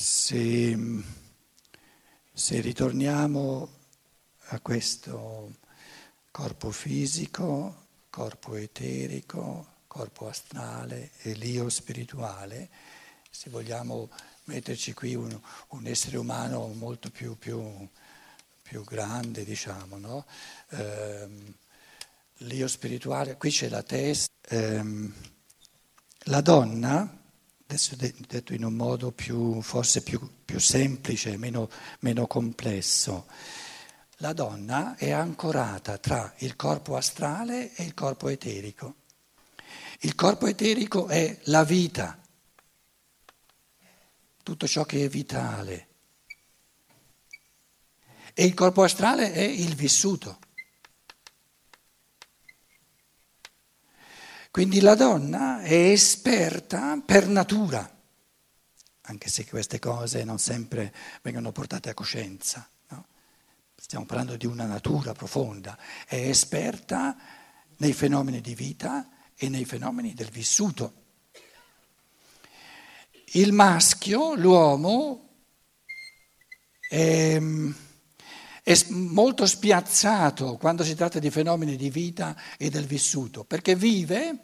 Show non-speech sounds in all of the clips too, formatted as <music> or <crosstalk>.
Se, se ritorniamo a questo corpo fisico, corpo eterico, corpo astrale e l'io spirituale, se vogliamo metterci qui un, un essere umano molto più, più, più grande, diciamo, no? ehm, l'io spirituale, qui c'è la testa, ehm, la donna, adesso detto in un modo più, forse più, più semplice, meno, meno complesso, la donna è ancorata tra il corpo astrale e il corpo eterico. Il corpo eterico è la vita, tutto ciò che è vitale. E il corpo astrale è il vissuto. Quindi la donna è esperta per natura, anche se queste cose non sempre vengono portate a coscienza. No? Stiamo parlando di una natura profonda, è esperta nei fenomeni di vita e nei fenomeni del vissuto. Il maschio, l'uomo, è, è, molto spiazzato quando si tratta di fenomeni di vita e del vissuto, perché vive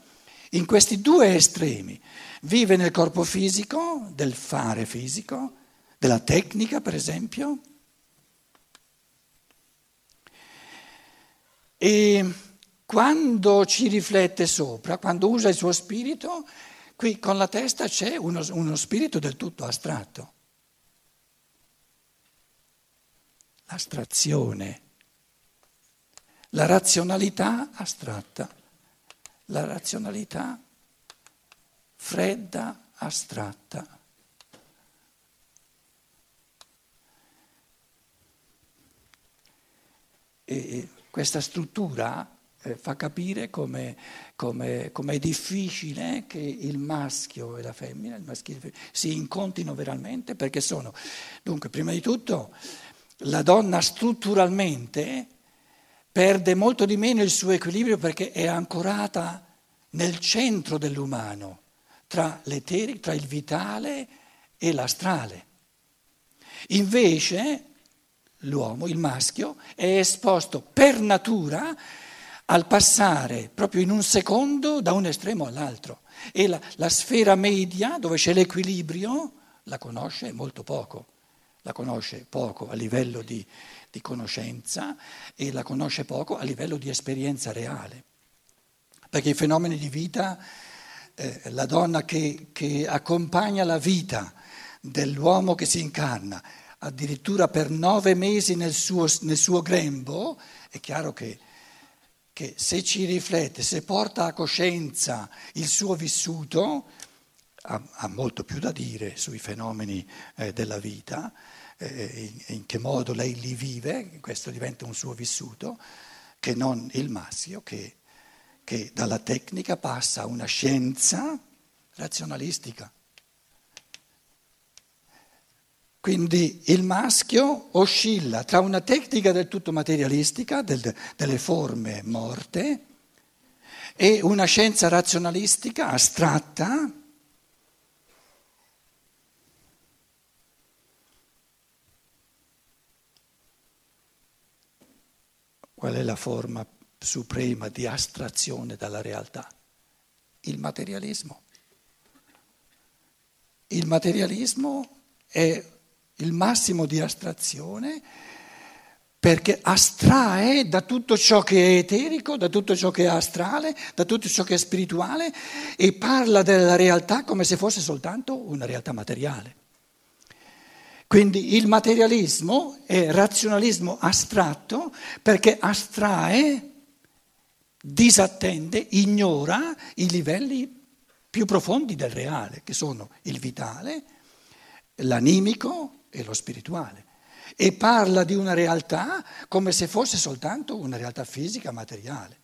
in questi due estremi. Vive nel corpo fisico, del fare fisico, della tecnica per esempio, e quando ci riflette sopra, quando usa il suo spirito, Qui con la testa c'è uno, uno spirito del tutto astratto. L'astrazione, la razionalità astratta, la razionalità fredda, astratta. E questa struttura eh, fa capire come, come, come, è difficile che il maschio e la femmina, il maschile e la femmina, si incontrino veramente perché sono, dunque, prima di tutto, la donna strutturalmente perde molto di meno il suo equilibrio perché è ancorata nel centro dell'umano, tra l'eterico, tra il vitale e l'astrale. Invece l'uomo, il maschio, è esposto per natura al passare proprio in un secondo da un estremo all'altro. E la, la sfera media, dove c'è l'equilibrio, la conosce molto poco. La conosce poco a livello di, di conoscenza e la conosce poco a livello di esperienza reale. Perché i fenomeni di vita, eh, la donna che, che accompagna la vita dell'uomo che si incarna, addirittura per nove mesi nel suo, nel suo grembo, è chiaro che che se ci riflette, se porta a coscienza il suo vissuto, ha, ha molto più da dire sui fenomeni eh, della vita, in, in, che modo lei li vive, questo diventa un suo vissuto, che non il maschio che, che dalla tecnica passa a una scienza razionalistica. Quindi il maschio oscilla tra una tecnica del tutto materialistica, del, delle forme morte, e una scienza razionalistica astratta, Qual è la forma suprema di astrazione dalla realtà? Il materialismo. Il materialismo è il massimo di astrazione perché astrae da tutto ciò che è eterico, da tutto ciò che è astrale, da tutto ciò che è spirituale e parla della realtà come se fosse soltanto una realtà materiale. Quindi il materialismo è razionalismo astratto perché astrae, disattende, ignora i livelli più profondi del reale, che sono il vitale, l'animico e lo spirituale e parla di una realtà come se fosse soltanto una realtà fisica, materiale.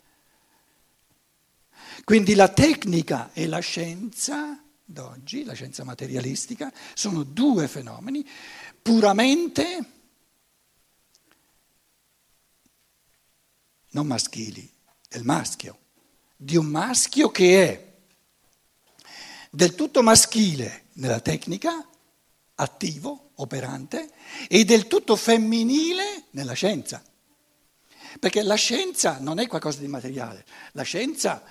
Quindi la tecnica e la scienza d'oggi, la scienza materialistica, sono due fenomeni puramente non maschili, del maschio, di un maschio che è del tutto maschile nella tecnica attivo, operante, e del tutto femminile nella scienza. Perché la scienza non è qualcosa di materiale, la scienza,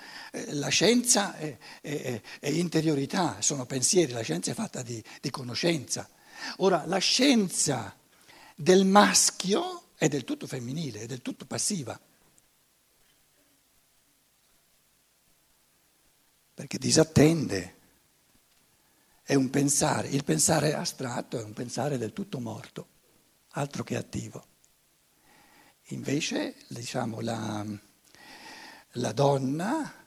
la scienza è, è, è, interiorità, sono pensieri, la scienza è fatta di, di conoscenza. Ora, la scienza del maschio è del tutto femminile, è del tutto passiva. Perché disattende, è un pensare, il pensare astratto è un pensare del tutto morto, altro che attivo. Invece, diciamo, la, la donna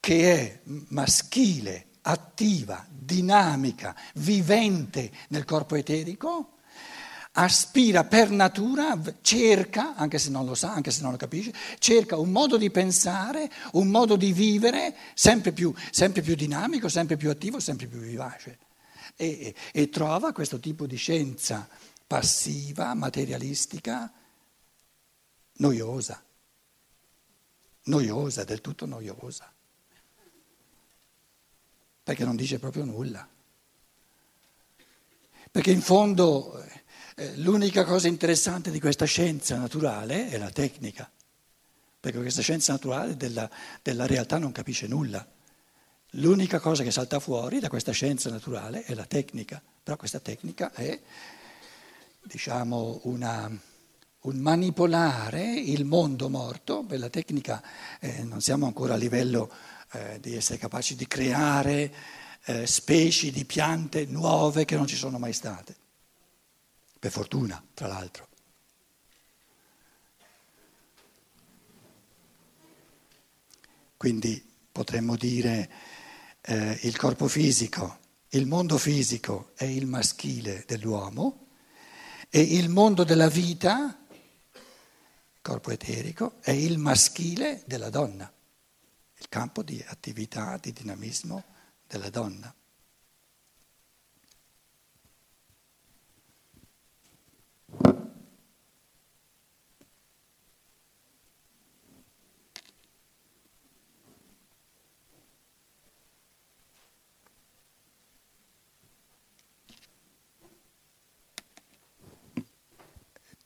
che è maschile, attiva, dinamica, vivente nel corpo eterico, aspira per natura, cerca, anche se non lo sa, anche se non lo capisce, cerca un modo di pensare, un modo di vivere sempre più, sempre più dinamico, sempre più attivo, sempre più vivace. E, e, e trova questo tipo di scienza passiva, materialistica, noiosa, noiosa, del tutto noiosa, perché non dice proprio nulla. Perché in fondo eh, l'unica cosa interessante di questa scienza naturale è la tecnica, perché questa scienza naturale della, della realtà non capisce nulla. L'unica cosa che salta fuori da questa scienza naturale è la tecnica, però questa tecnica è, diciamo, una, un manipolare il mondo morto, per la tecnica eh, non siamo ancora a livello eh, di essere capaci di creare eh, specie di piante nuove che non ci sono mai state per fortuna, tra l'altro. Quindi potremmo dire eh, il corpo fisico, il mondo fisico è il maschile dell'uomo e il mondo della vita, corpo eterico, è il maschile della donna, il campo di attività, di dinamismo della donna.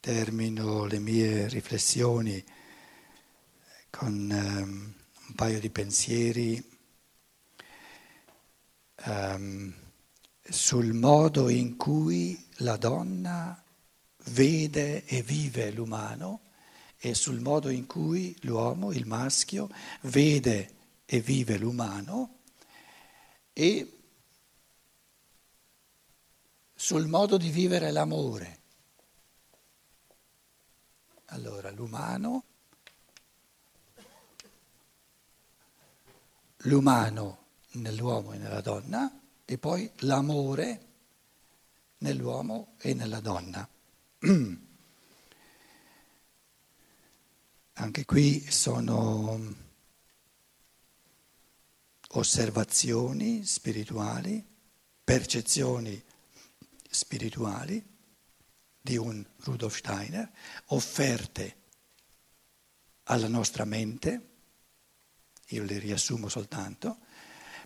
termino le mie riflessioni con um, un paio di pensieri um, sul modo in cui la donna vede e vive l'umano e sul modo in cui l'uomo, il maschio, vede e vive l'umano e sul modo di vivere l'amore. Allora, l'umano, l'umano nell'uomo e nella donna e poi l'amore nell'uomo e nella donna. <clears throat> Anche qui sono osservazioni spirituali, percezioni spirituali di un Rudolf Steiner, offerte alla nostra mente, io le riassumo soltanto,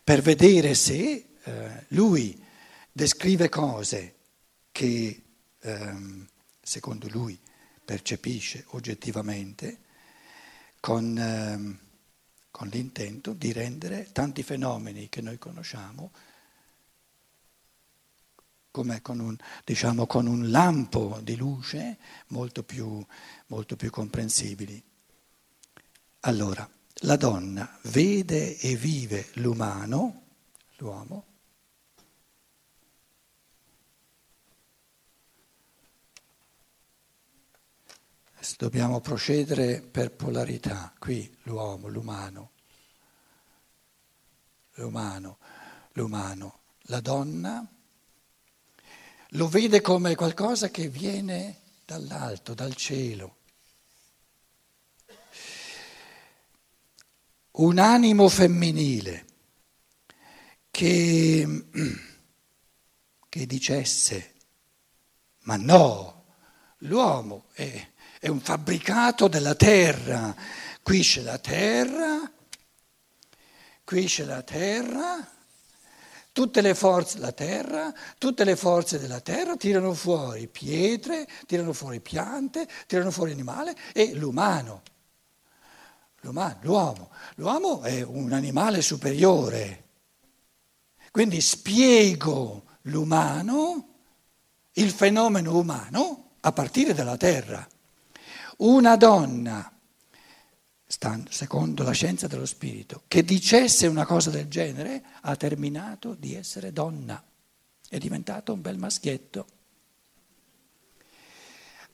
per vedere se eh, lui descrive cose che ehm, secondo lui percepisce oggettivamente con, ehm, con l'intento di rendere tanti fenomeni che noi conosciamo come con un, diciamo, con un lampo di luce molto più, molto più comprensibili. Allora, la donna vede e vive l'umano, l'uomo, dobbiamo procedere per polarità, qui l'uomo, l'umano, l'umano, l'umano, la donna lo vede come qualcosa che viene dall'alto, dal cielo. Un animo femminile che, che dicesse, ma no, l'uomo è, è un fabbricato della terra, qui c'è la terra, qui c'è la terra, tutte le forze della terra, tutte le forze della terra tirano fuori pietre, tirano fuori piante, tirano fuori animali e l'umano. L'uomo. L'uomo è un animale superiore. Quindi spiego l'umano, il fenomeno umano, a partire dalla terra. Una donna, secondo la scienza dello spirito, che dicesse una cosa del genere, ha terminato di essere donna, è diventato un bel maschietto.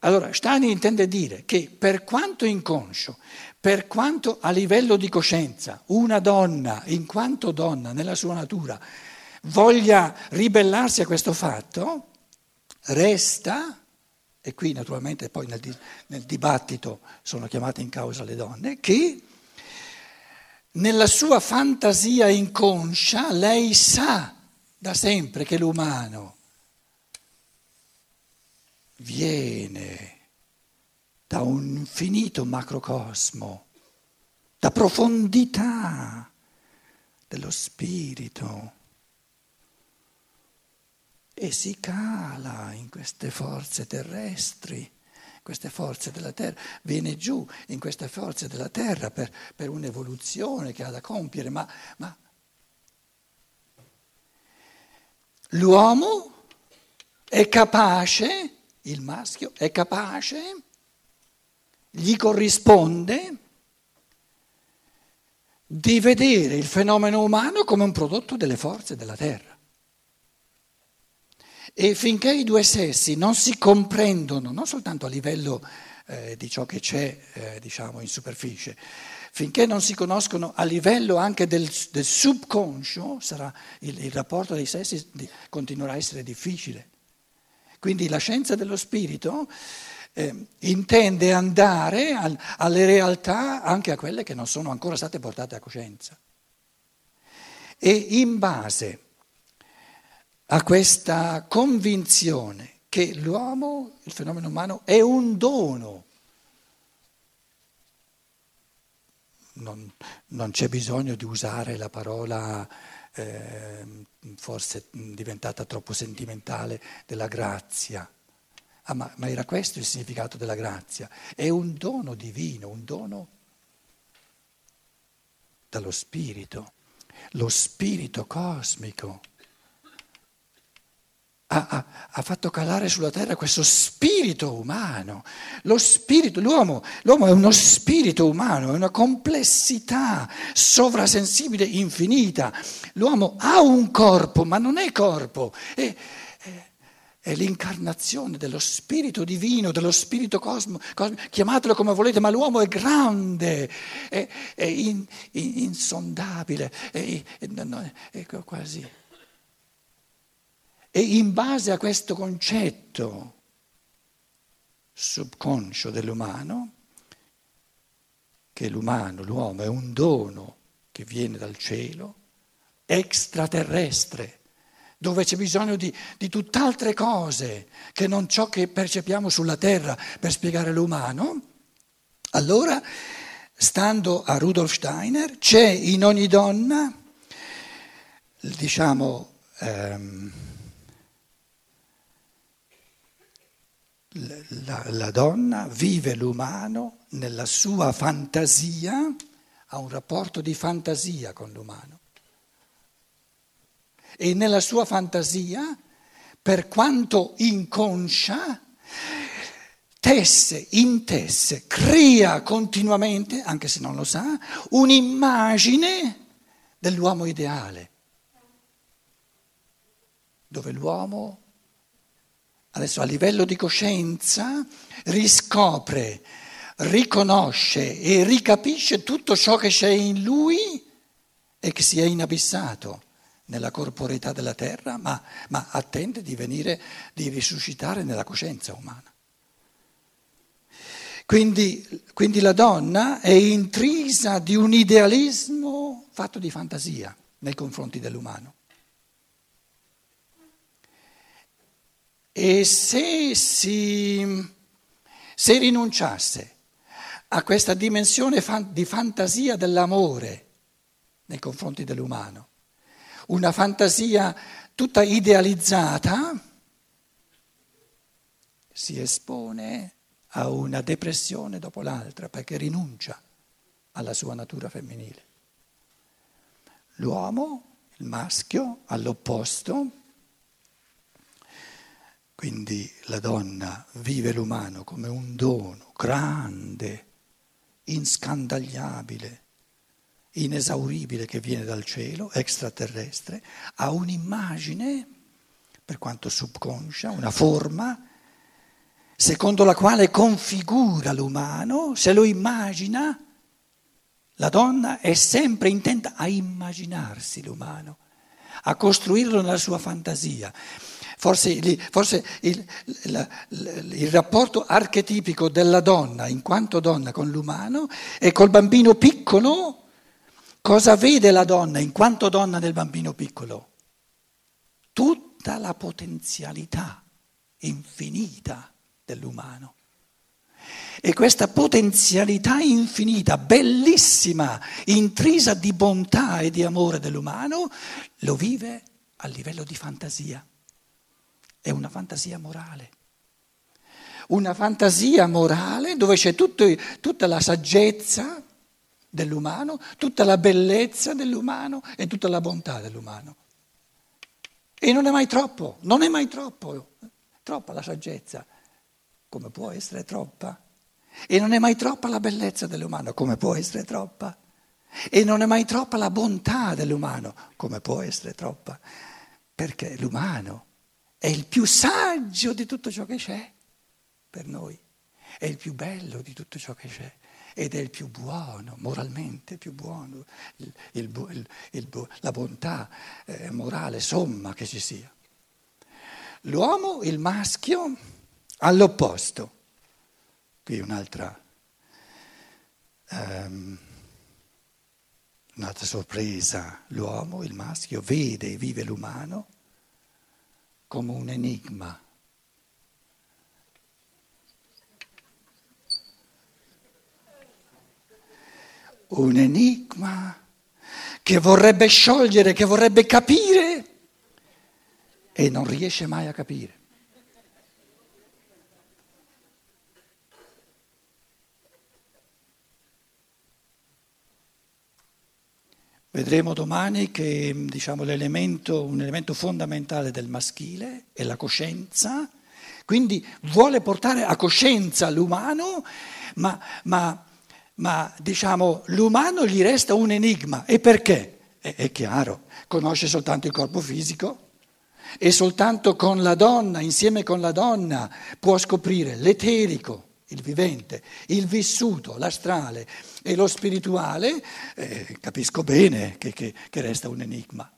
Allora, Stein intende dire che per quanto inconscio, per quanto a livello di coscienza, una donna, in quanto donna nella sua natura, voglia ribellarsi a questo fatto, resta, e qui naturalmente poi nel, nel dibattito sono chiamate in causa le donne, che nella sua fantasia inconscia lei sa da sempre che l'umano viene da un infinito macrocosmo, da profondità dello spirito. E si cala in queste forze terrestri, queste forze della terra, viene giù in queste forze della terra per, per un'evoluzione che ha da compiere, ma, ma l'uomo è capace, il maschio è capace, gli corrisponde di vedere il fenomeno umano come un prodotto delle forze della terra. E finché i due sessi non si comprendono, non soltanto a livello eh, di ciò che c'è eh, diciamo, in superficie, finché non si conoscono a livello anche del, del subconscio, il, il, rapporto dei sessi continuerà a essere difficile. Quindi la scienza dello spirito eh, intende andare al, alle realtà, anche a quelle che non sono ancora state portate a coscienza. E in base a questa convinzione che l'uomo, il fenomeno umano, è un dono. Non, non c'è bisogno di usare la parola eh, forse diventata troppo sentimentale della grazia. Ah, ma, ma era questo il significato della grazia? È un dono divino, un dono dallo spirito, lo spirito cosmico ha, ha, ha, fatto calare sulla terra questo spirito umano. Lo spirito, l'uomo, l'uomo, è uno spirito umano, è una complessità sovrasensibile infinita. L'uomo ha un corpo, ma non è corpo, è, è, l'incarnazione dello spirito divino, dello spirito cosmico, cosmico, chiamatelo come volete, ma l'uomo è grande, è, è in, in, insondabile, è, è quasi. E in base a questo concetto subconscio dell'umano, che l'umano, l'uomo è un dono che viene dal cielo, extraterrestre, dove c'è bisogno di, di tutt'altre cose che non ciò che percepiamo sulla terra per spiegare l'umano, allora, stando a Rudolf Steiner, c'è in ogni donna, diciamo, ehm, la, la donna vive l'umano nella sua fantasia, ha un rapporto di fantasia con l'umano. E nella sua fantasia, per quanto inconscia, tesse, intesse, crea continuamente, anche se non lo sa, un'immagine dell'uomo ideale, dove l'uomo adesso a livello di coscienza, riscopre, riconosce e ricapisce tutto ciò che c'è in lui e che si è inabissato nella corporeità della terra, ma, ma attende di venire, di risuscitare nella coscienza umana. Quindi, quindi la donna è intrisa di un idealismo fatto di fantasia nei confronti dell'umano. E se si se rinunciasse a questa dimensione di fantasia dell'amore nei confronti dell'umano, una fantasia tutta idealizzata, si espone a una depressione dopo l'altra perché rinuncia alla sua natura femminile. L'uomo, il maschio, all'opposto, quindi la donna vive l'umano come un dono grande, inscandagliabile, inesauribile che viene dal cielo, extraterrestre, ha un'immagine, per quanto subconscia, una forma, secondo la quale configura l'umano, se lo immagina, la donna è sempre intenta a immaginarsi l'umano, a costruirlo nella sua fantasia. Forse, forse il, il, il, rapporto archetipico della donna in quanto donna con l'umano è col bambino piccolo Cosa vede la donna in quanto donna del bambino piccolo? Tutta la potenzialità infinita dell'umano. E questa potenzialità infinita, bellissima, intrisa di bontà e di amore dell'umano, lo vive a livello di fantasia. È una fantasia morale. Una fantasia morale dove c'è tutto, tutta la saggezza, dell'umano, tutta la bellezza dell'umano e tutta la bontà dell'umano. E non è mai troppo, non è mai troppo, troppa la saggezza, come può essere troppa. E non è mai troppa la bellezza dell'umano, come può essere troppa. E non è mai troppa la bontà dell'umano, come può essere troppa. Perché l'umano è il più saggio di tutto ciò che c'è per noi, è il più bello di tutto ciò che c'è ed è il più buono, moralmente più buono, il, il, il, la bontà eh, morale somma che ci sia. L'uomo, il maschio, all'opposto. Qui un'altra, um, un'altra sorpresa. L'uomo, il maschio, vede e vive l'umano come un enigma un enigma che vorrebbe sciogliere, che vorrebbe capire e non riesce mai a capire. Vedremo domani che diciamo, l'elemento, un elemento fondamentale del maschile è la coscienza, quindi vuole portare a coscienza l'umano, ma, ma ma diciamo l'umano gli resta un enigma. E perché? È, è chiaro, conosce soltanto il corpo fisico e soltanto con la donna, insieme con la donna, può scoprire l'eterico, il vivente, il vissuto, l'astrale e lo spirituale, eh, capisco bene che, che, che resta un enigma.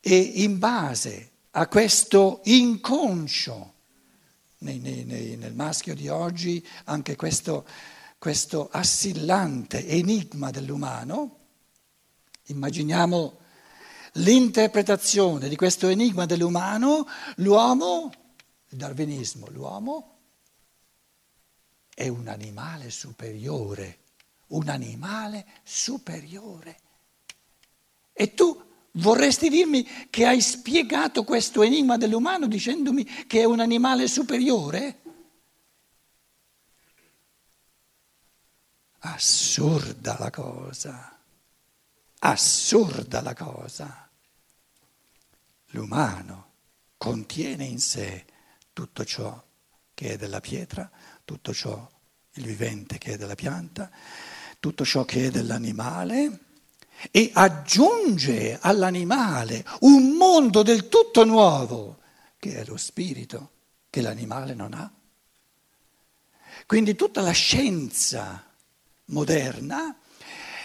E in base a questo inconscio, nei, nei, nel maschio di oggi anche questo, questo assillante enigma dell'umano. Immaginiamo l'interpretazione di questo enigma dell'umano, l'uomo, il darwinismo, l'uomo è un animale superiore, un animale superiore. E tu Vorresti dirmi che hai spiegato questo enigma dell'umano dicendomi che è un animale superiore? Assurda la cosa, assurda la cosa. L'umano contiene in sé tutto ciò che è della pietra, tutto ciò, il vivente che è della pianta, tutto ciò che è dell'animale e aggiunge all'animale un mondo del tutto nuovo, che è lo spirito, che l'animale non ha. Quindi tutta la scienza moderna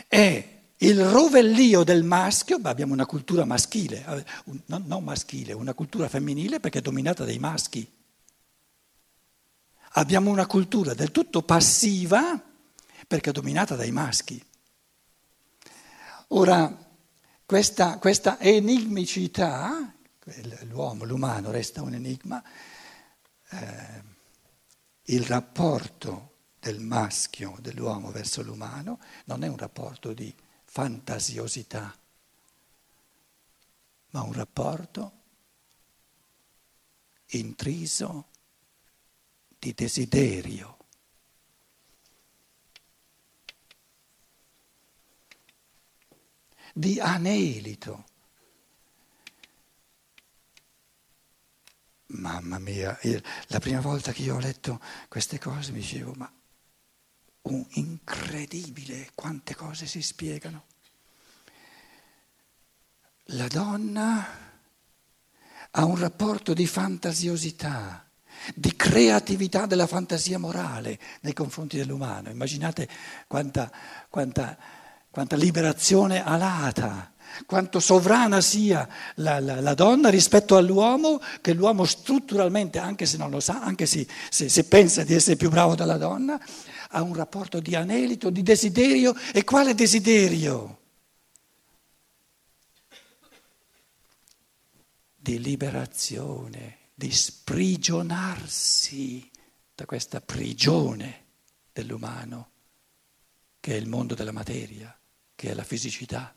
è il rovellio del maschio, ma abbiamo una cultura maschile, eh, non maschile, una cultura femminile perché è dominata dai maschi. Abbiamo una cultura del tutto passiva perché è dominata dai maschi. Ora, questa, questa enigmicità, l'uomo, l'umano resta un enigma, eh, il rapporto del maschio, dell'uomo verso l'umano, non è un rapporto di fantasiosità, ma un rapporto intriso di desiderio. Di anelito. Mamma mia, la prima volta che io ho letto queste cose mi dicevo, ma un incredibile quante cose si spiegano. La donna ha un rapporto di fantasiosità, di creatività della fantasia morale nei confronti dell'umano. Immaginate quanta, quanta, quanta liberazione alata quanto sovrana sia la, la, la, donna rispetto all'uomo, che l'uomo strutturalmente, anche se non lo sa, anche se, se, se pensa di essere più bravo della donna, ha un rapporto di anelito, di desiderio. E quale desiderio? Di liberazione, di sprigionarsi da questa prigione dell'umano, che è il mondo della materia, che è la fisicità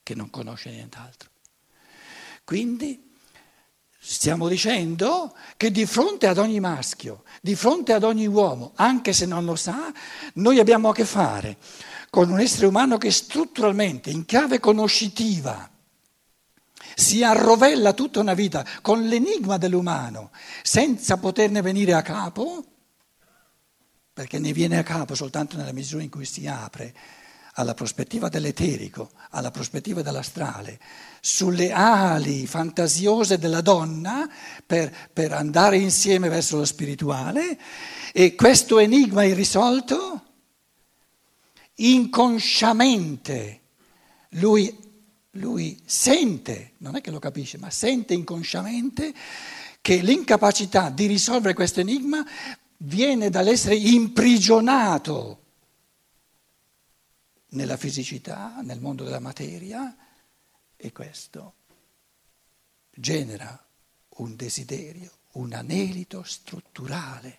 che non conosce nient'altro. Quindi stiamo dicendo che di fronte ad ogni maschio, di fronte ad ogni uomo, anche se non lo sa, noi abbiamo a che fare con un essere umano che strutturalmente, in chiave conoscitiva, si arrovella tutta una vita con l'enigma dell'umano senza poterne venire a capo, perché ne viene a capo soltanto nella misura in cui si apre alla prospettiva dell'eterico, alla prospettiva dell'astrale, sulle ali fantasiose della donna per, per andare insieme verso lo spirituale e questo enigma irrisolto, inconsciamente, lui, lui sente, non è che lo capisce, ma sente inconsciamente che l'incapacità di risolvere questo enigma viene dall'essere imprigionato nella fisicità, nel mondo della materia e questo genera un desiderio, un anelito strutturale,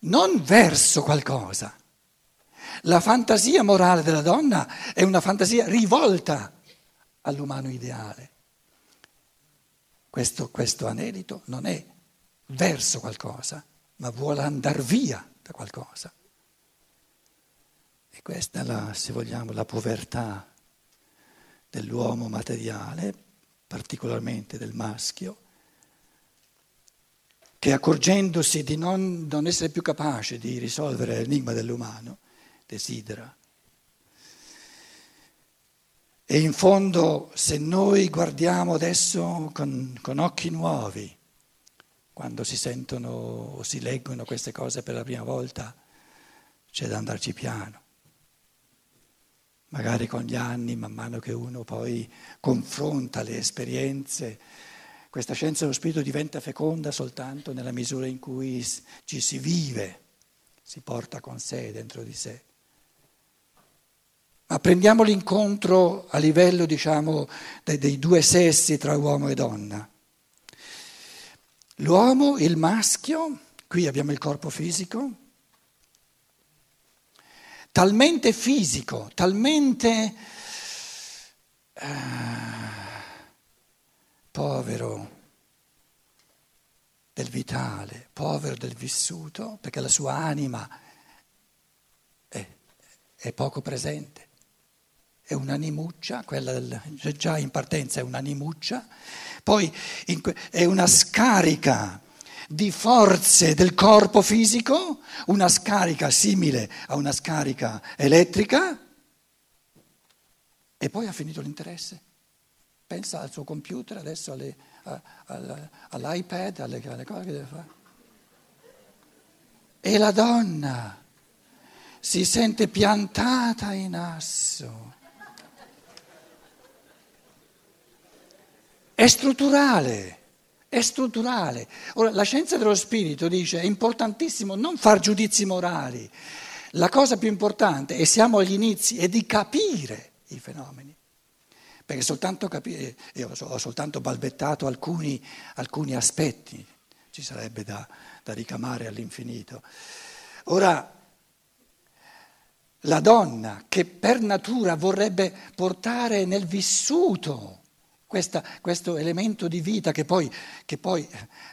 non verso qualcosa. La fantasia morale della donna è una fantasia rivolta all'umano ideale. Questo, questo anelito non è verso qualcosa, ma vuole andare via da qualcosa. E questa è la, se vogliamo, la povertà dell'uomo materiale, particolarmente del maschio, che accorgendosi di non, non essere più capace di risolvere l'enigma dell'umano, desidera. E in fondo, se noi guardiamo adesso con, con occhi nuovi, quando si sentono o si leggono queste cose per la prima volta, c'è da andarci piano magari con gli anni, man mano che uno poi confronta le esperienze, questa scienza dello spirito diventa feconda soltanto nella misura in cui ci si vive, si porta con sé dentro di sé. Ma prendiamo l'incontro a livello, diciamo, dei, dei due sessi tra uomo e donna. L'uomo, il maschio, qui abbiamo il corpo fisico, talmente fisico, talmente eh, povero del vitale, povero del vissuto, perché la sua anima è, è poco presente, è un'animuccia, quella del, già in partenza è un'animuccia, poi in, è una scarica di forze del corpo fisico, una scarica simile a una scarica elettrica, e poi ha finito l'interesse. Pensa al suo computer, adesso alle, a, a, all'iPad, alle, alle cose che deve fare. E la donna si sente piantata in asso. È strutturale è strutturale. Ora, la scienza dello spirito dice è importantissimo non far giudizi morali. La cosa più importante, e siamo agli inizi, è di capire i fenomeni. Perché soltanto capire, io ho soltanto balbettato alcuni, alcuni aspetti, ci sarebbe da, da ricamare all'infinito. Ora, la donna che per natura vorrebbe portare nel vissuto questa, questo elemento di vita che poi, che poi,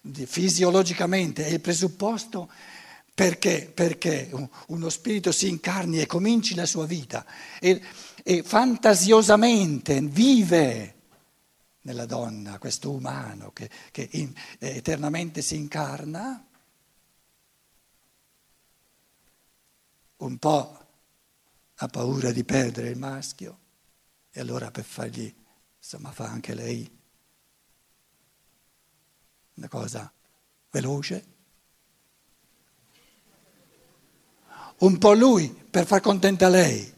fisiologicamente è il presupposto perché, perché uno spirito si incarni e cominci la sua vita e, e fantasiosamente vive nella donna questo umano che, che in, eternamente si incarna, un po' ha paura di perdere il maschio e allora per fargli, insomma, fa anche lei una cosa veloce. Un po' lui per far contenta lei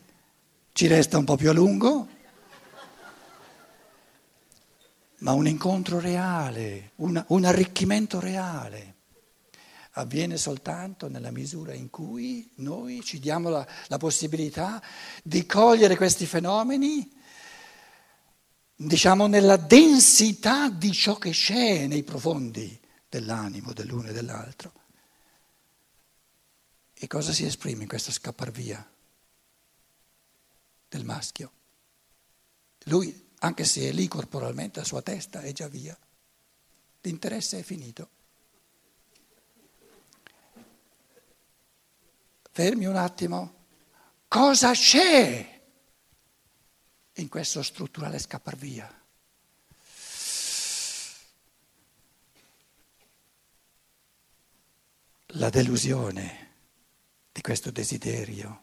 ci resta un po' più a lungo, ma un incontro reale, un, un arricchimento reale avviene soltanto nella misura in cui noi ci diamo la, la possibilità di cogliere questi fenomeni, diciamo, nella densità di ciò che c'è nei profondi dell'animo dell'uno e dell'altro. E cosa si esprime in questo scappar via del maschio? Lui, anche se è lì corporalmente, la sua testa è già via. L'interesse è finito. fermi un attimo, cosa c'è in questo strutturale scappar via? La delusione di questo desiderio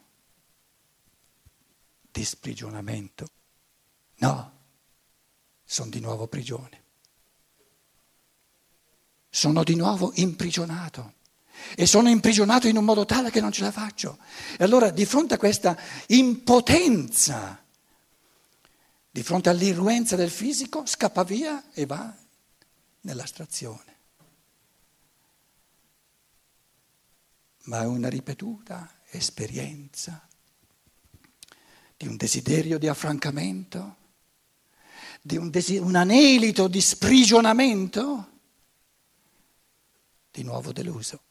di sprigionamento. No, sono di nuovo prigione. Sono di nuovo imprigionato e sono imprigionato in un modo tale che non ce la faccio. E allora di fronte a questa impotenza, di fronte all'irruenza del fisico, scappa via e va nell'astrazione. Ma è una ripetuta esperienza di un desiderio di affrancamento, di un, desiderio, un anelito di sprigionamento, di nuovo deluso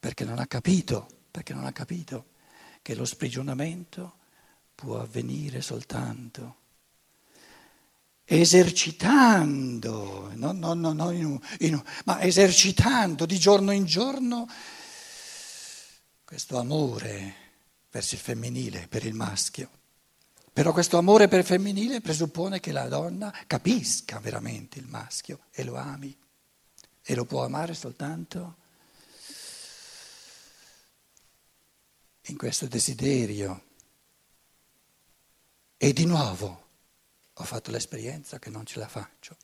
perché non ha capito, perché non ha capito che lo sprigionamento può avvenire soltanto esercitando, no, no, no, in in ma esercitando di giorno in giorno questo amore verso il femminile, per il maschio. Però questo amore per il femminile presuppone che la donna capisca veramente il maschio e lo ami. E lo può amare soltanto in questo desiderio. E di nuovo ho fatto l'esperienza che non ce la faccio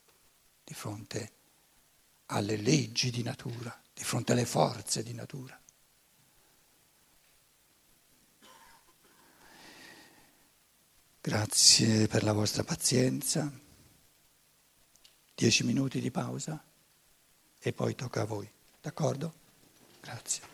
di fronte alle leggi di natura, di fronte alle forze di natura. Grazie per la vostra pazienza. Dieci minuti di pausa e poi tocca a voi. D'accordo? Grazie.